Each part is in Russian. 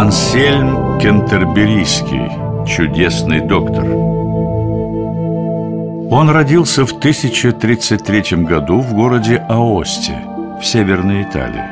Ансельм Кентерберийский, чудесный доктор. Он родился в 1033 году в городе Аосте, в Северной Италии.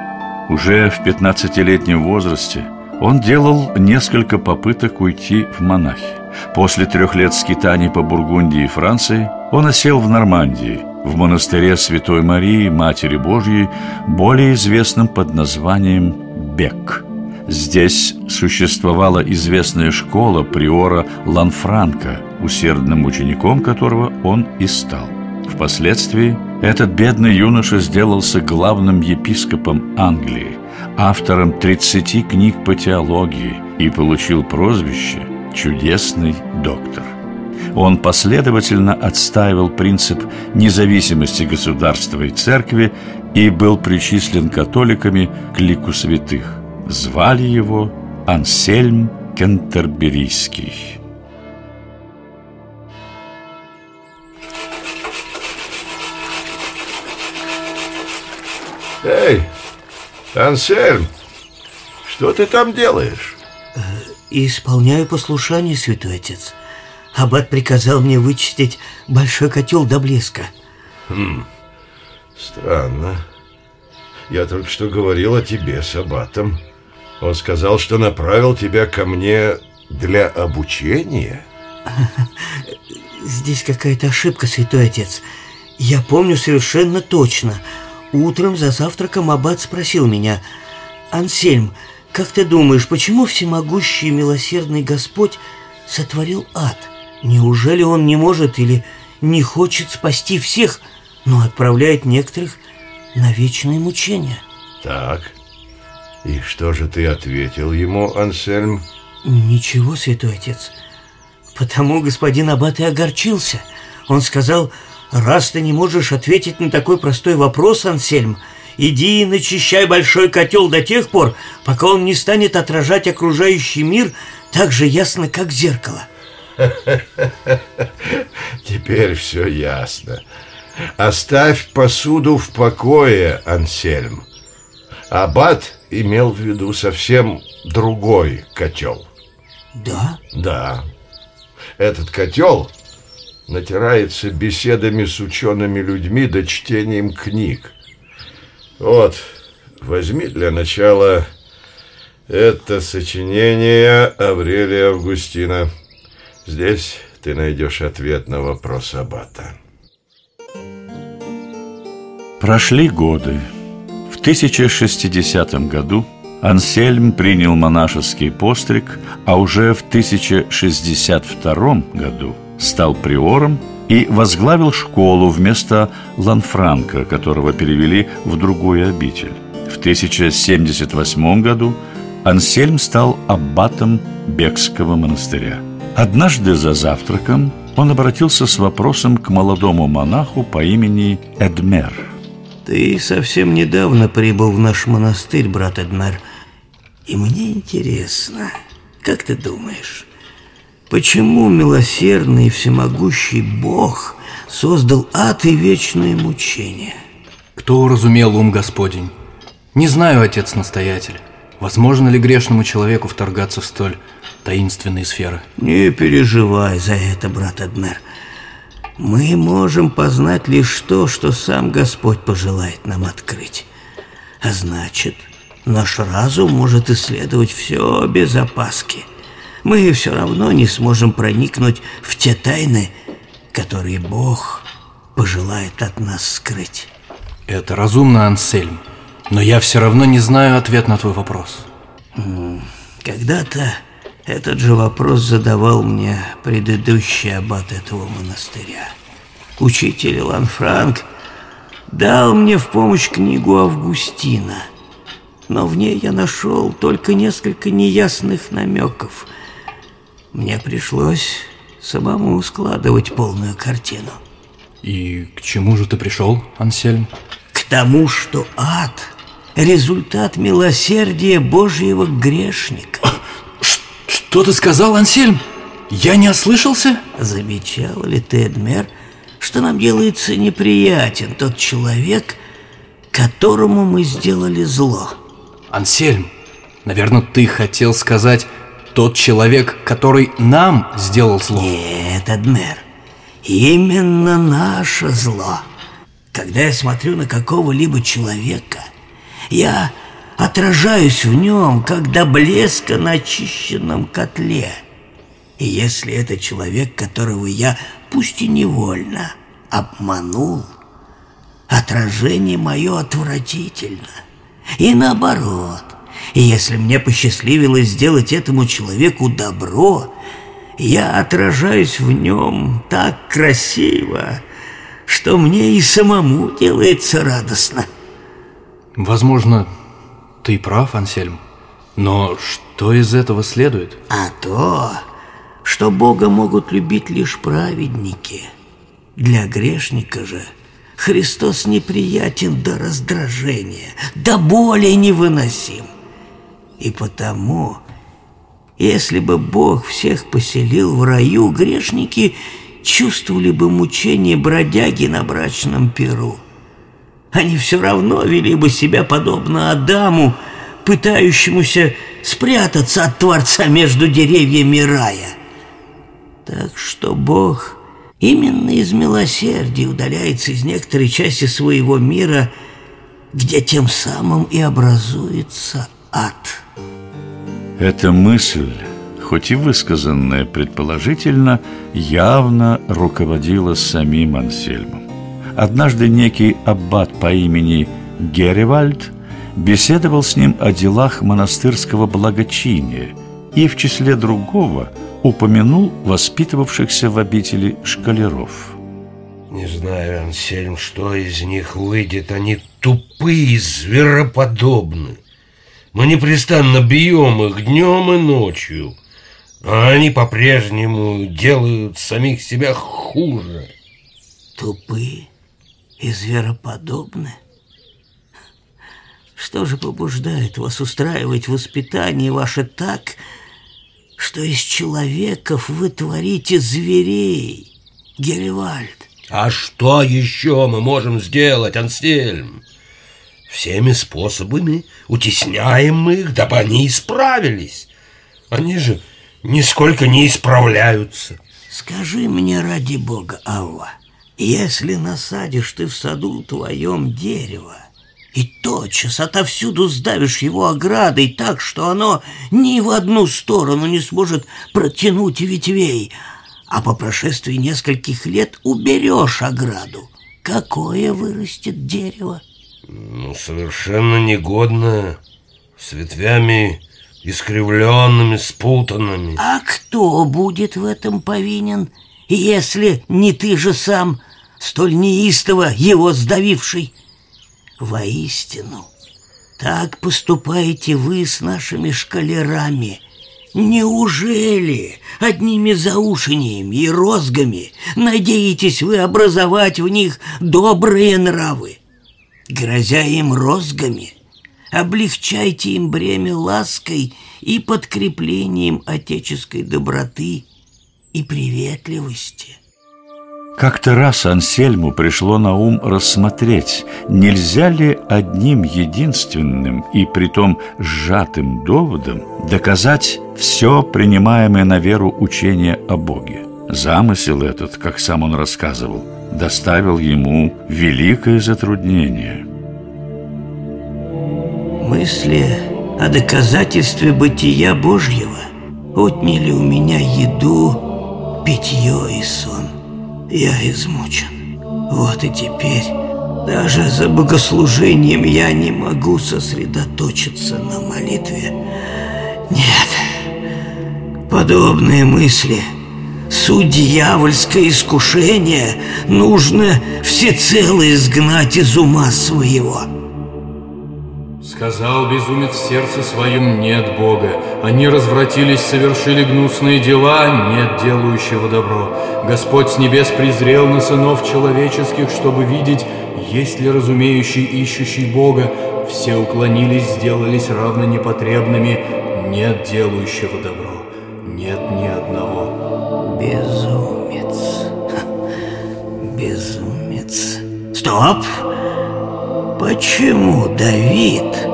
Уже в 15-летнем возрасте он делал несколько попыток уйти в монахи. После трех лет скитаний по Бургундии и Франции он осел в Нормандии, в монастыре Святой Марии, Матери Божьей, более известном под названием Бек. Здесь существовала известная школа приора Ланфранка, усердным учеником которого он и стал. Впоследствии этот бедный юноша сделался главным епископом Англии, автором 30 книг по теологии и получил прозвище «Чудесный доктор». Он последовательно отстаивал принцип независимости государства и церкви и был причислен католиками к лику святых. Звали его Ансельм Кентерберийский. Эй, Ансельм, что ты там делаешь? Э, исполняю послушание, святой отец. Аббат приказал мне вычистить большой котел до блеска. Хм, странно. Я только что говорил о тебе с Аббатом. Он сказал, что направил тебя ко мне для обучения. Здесь какая-то ошибка, святой отец. Я помню совершенно точно. Утром за завтраком Аббат спросил меня, «Ансельм, как ты думаешь, почему всемогущий и милосердный Господь сотворил ад?» Неужели он не может или не хочет спасти всех, но отправляет некоторых на вечное мучение? Так, и что же ты ответил ему, Ансельм? Ничего, святой отец. Потому господин Аббат и огорчился. Он сказал, раз ты не можешь ответить на такой простой вопрос, Ансельм, иди и начищай большой котел до тех пор, пока он не станет отражать окружающий мир так же ясно, как зеркало. Теперь все ясно. Оставь посуду в покое, Ансельм. Аббат имел в виду совсем другой котел. Да? Да. Этот котел натирается беседами с учеными людьми да чтением книг. Вот, возьми для начала это сочинение Аврелия Августина. Здесь ты найдешь ответ на вопрос Аббата. Прошли годы. В 1060 году Ансельм принял монашеский постриг, а уже в 1062 году стал приором и возглавил школу вместо Ланфранка, которого перевели в другую обитель. В 1078 году Ансельм стал аббатом Бекского монастыря. Однажды за завтраком он обратился с вопросом к молодому монаху по имени Эдмер. Ты совсем недавно прибыл в наш монастырь, брат Эдмер. И мне интересно, как ты думаешь, почему милосердный и всемогущий Бог создал ад и вечное мучение? Кто уразумел ум Господень? Не знаю, отец-настоятель. Возможно ли грешному человеку вторгаться в столь таинственные сферы. Не переживай за это, брат Эдмер. Мы можем познать лишь то, что сам Господь пожелает нам открыть. А значит, наш разум может исследовать все без опаски. Мы все равно не сможем проникнуть в те тайны, которые Бог пожелает от нас скрыть. Это разумно, Ансельм. Но я все равно не знаю ответ на твой вопрос. Когда-то этот же вопрос задавал мне предыдущий аббат этого монастыря. Учитель Илан Франк дал мне в помощь книгу Августина, но в ней я нашел только несколько неясных намеков. Мне пришлось самому складывать полную картину. И к чему же ты пришел, Ансельм? К тому, что ад – результат милосердия Божьего грешника. Что ты сказал, Ансельм? Я не ослышался? Замечал ли ты, Эдмер, что нам делается неприятен тот человек, которому мы сделали зло? Ансельм, Наверное, ты хотел сказать тот человек, который нам сделал зло. Нет, Адмер, именно наше зло. Когда я смотрю на какого-либо человека, я отражаюсь в нем, как до блеска на очищенном котле. И если это человек, которого я, пусть и невольно, обманул, отражение мое отвратительно. И наоборот, и если мне посчастливилось сделать этому человеку добро, я отражаюсь в нем так красиво, что мне и самому делается радостно. Возможно, ты прав, Ансельм. Но что из этого следует? А то, что Бога могут любить лишь праведники. Для грешника же Христос неприятен до раздражения, до боли невыносим. И потому, если бы Бог всех поселил в раю, грешники чувствовали бы мучение бродяги на брачном перу. Они все равно вели бы себя подобно Адаму, пытающемуся спрятаться от Творца между деревьями рая. Так что Бог именно из милосердия удаляется из некоторой части своего мира, где тем самым и образуется ад. Эта мысль, хоть и высказанная предположительно, явно руководила самим Ансельмом. Однажды некий аббат по имени Геревальд беседовал с ним о делах монастырского благочиния и в числе другого упомянул воспитывавшихся в обители шкалеров. Не знаю, Ансельм, что из них выйдет. Они тупые, звероподобны. Мы непрестанно бьем их днем и ночью, а они по-прежнему делают самих себя хуже. Тупые и звероподобны? Что же побуждает вас устраивать воспитание ваше так, что из человеков вы творите зверей, Геревальд? А что еще мы можем сделать, Ансельм? Всеми способами утесняем мы их, дабы они исправились. Они же нисколько не исправляются. Скажи мне ради бога, Алла, если насадишь ты в саду твоем дерево, и тотчас отовсюду сдавишь его оградой так, что оно ни в одну сторону не сможет протянуть ветвей, а по прошествии нескольких лет уберешь ограду, какое вырастет дерево? Ну, совершенно негодное, с ветвями искривленными, спутанными. А кто будет в этом повинен, если не ты же сам, столь неистово его сдавивший? Воистину, так поступаете вы с нашими шкалерами. Неужели одними заушениями и розгами надеетесь вы образовать в них добрые нравы? Грозя им розгами, облегчайте им бремя лаской и подкреплением отеческой доброты и приветливости. Как-то раз Ансельму пришло на ум рассмотреть, нельзя ли одним единственным и притом сжатым доводом доказать все принимаемое на веру учение о Боге. Замысел этот, как сам он рассказывал, доставил ему великое затруднение. Мысли о доказательстве бытия Божьего отняли у меня еду, питье и сон. Я измучен. Вот и теперь даже за богослужением я не могу сосредоточиться на молитве. Нет, подобные мысли – суть дьявольское искушение нужно всецело изгнать из ума своего – Сказал безумец в сердце своем «нет Бога». Они развратились, совершили гнусные дела, нет делающего добро. Господь с небес презрел на сынов человеческих, чтобы видеть, есть ли разумеющий, ищущий Бога. Все уклонились, сделались равно непотребными, нет делающего добро, нет ни одного. Безумец. Безумец. Стоп! Почему Давид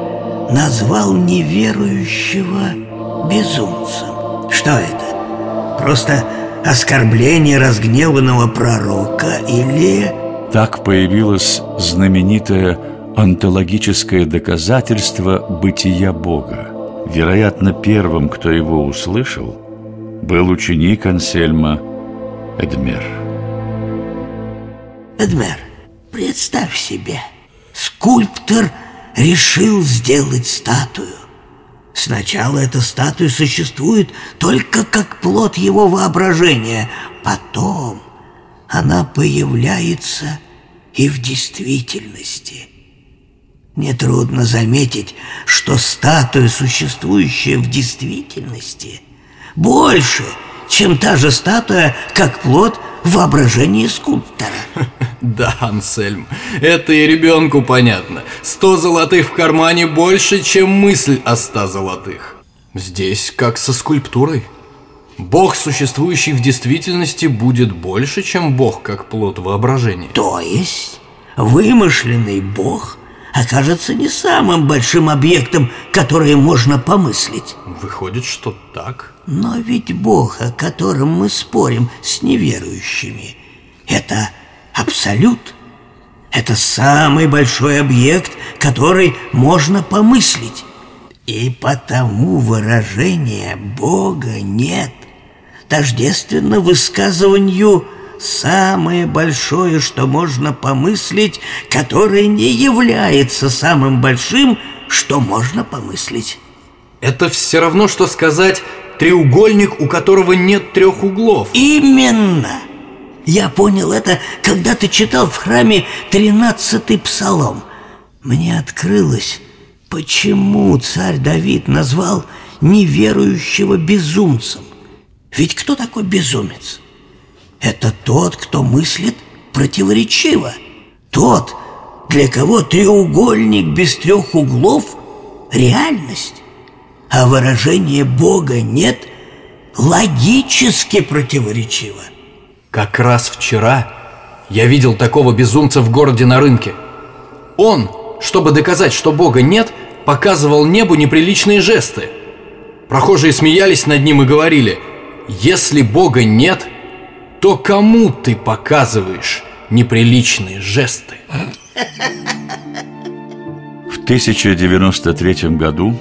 назвал неверующего безумцем. Что это? Просто оскорбление разгневанного пророка или... Так появилось знаменитое антологическое доказательство бытия Бога. Вероятно, первым, кто его услышал, был ученик Ансельма Эдмер. Эдмер, представь себе, скульптор решил сделать статую. Сначала эта статуя существует только как плод его воображения, потом она появляется и в действительности. Нетрудно заметить, что статуя, существующая в действительности, больше, чем та же статуя, как плод воображения скульптора. Да, Ансельм, это и ребенку понятно. Сто золотых в кармане больше, чем мысль о ста золотых. Здесь как со скульптурой. Бог, существующий в действительности, будет больше, чем Бог, как плод воображения. То есть вымышленный Бог окажется не самым большим объектом, который можно помыслить. Выходит, что так. Но ведь Бог, о котором мы спорим с неверующими, это абсолют. Это самый большой объект, который можно помыслить. И потому выражение Бога нет тождественно высказыванию «самое большое, что можно помыслить», которое не является самым большим, что можно помыслить. Это все равно, что сказать «треугольник, у которого нет трех углов». Именно! Я понял это, когда ты читал в храме тринадцатый псалом. Мне открылось, почему царь Давид назвал неверующего безумцем. Ведь кто такой безумец? Это тот, кто мыслит противоречиво. Тот, для кого треугольник без трех углов – реальность, а выражение Бога нет – логически противоречиво. Как раз вчера я видел такого безумца в городе на рынке. Он, чтобы доказать, что Бога нет, показывал небу неприличные жесты. Прохожие смеялись над ним и говорили – если Бога нет, то кому ты показываешь неприличные жесты? В 1093 году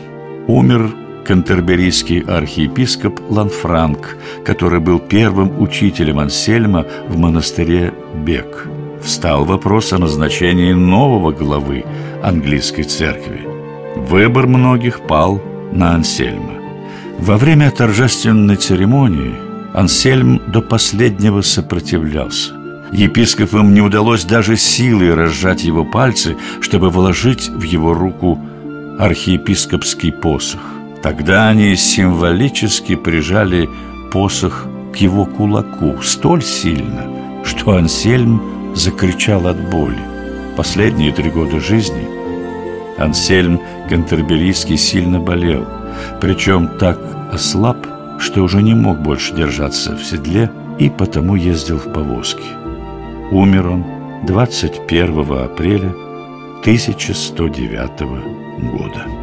умер кантерберийский архиепископ Ланфранк, который был первым учителем Ансельма в монастыре Бек. Встал вопрос о назначении нового главы английской церкви. Выбор многих пал на Ансельма. Во время торжественной церемонии Ансельм до последнего сопротивлялся. Епископам не удалось даже силой разжать его пальцы, чтобы вложить в его руку архиепископский посох. Тогда они символически прижали посох к его кулаку столь сильно, что Ансельм закричал от боли. Последние три года жизни Ансельм Кантерберийский сильно болел – причем так ослаб, что уже не мог больше держаться в седле и потому ездил в повозке. Умер он 21 апреля 1109 года.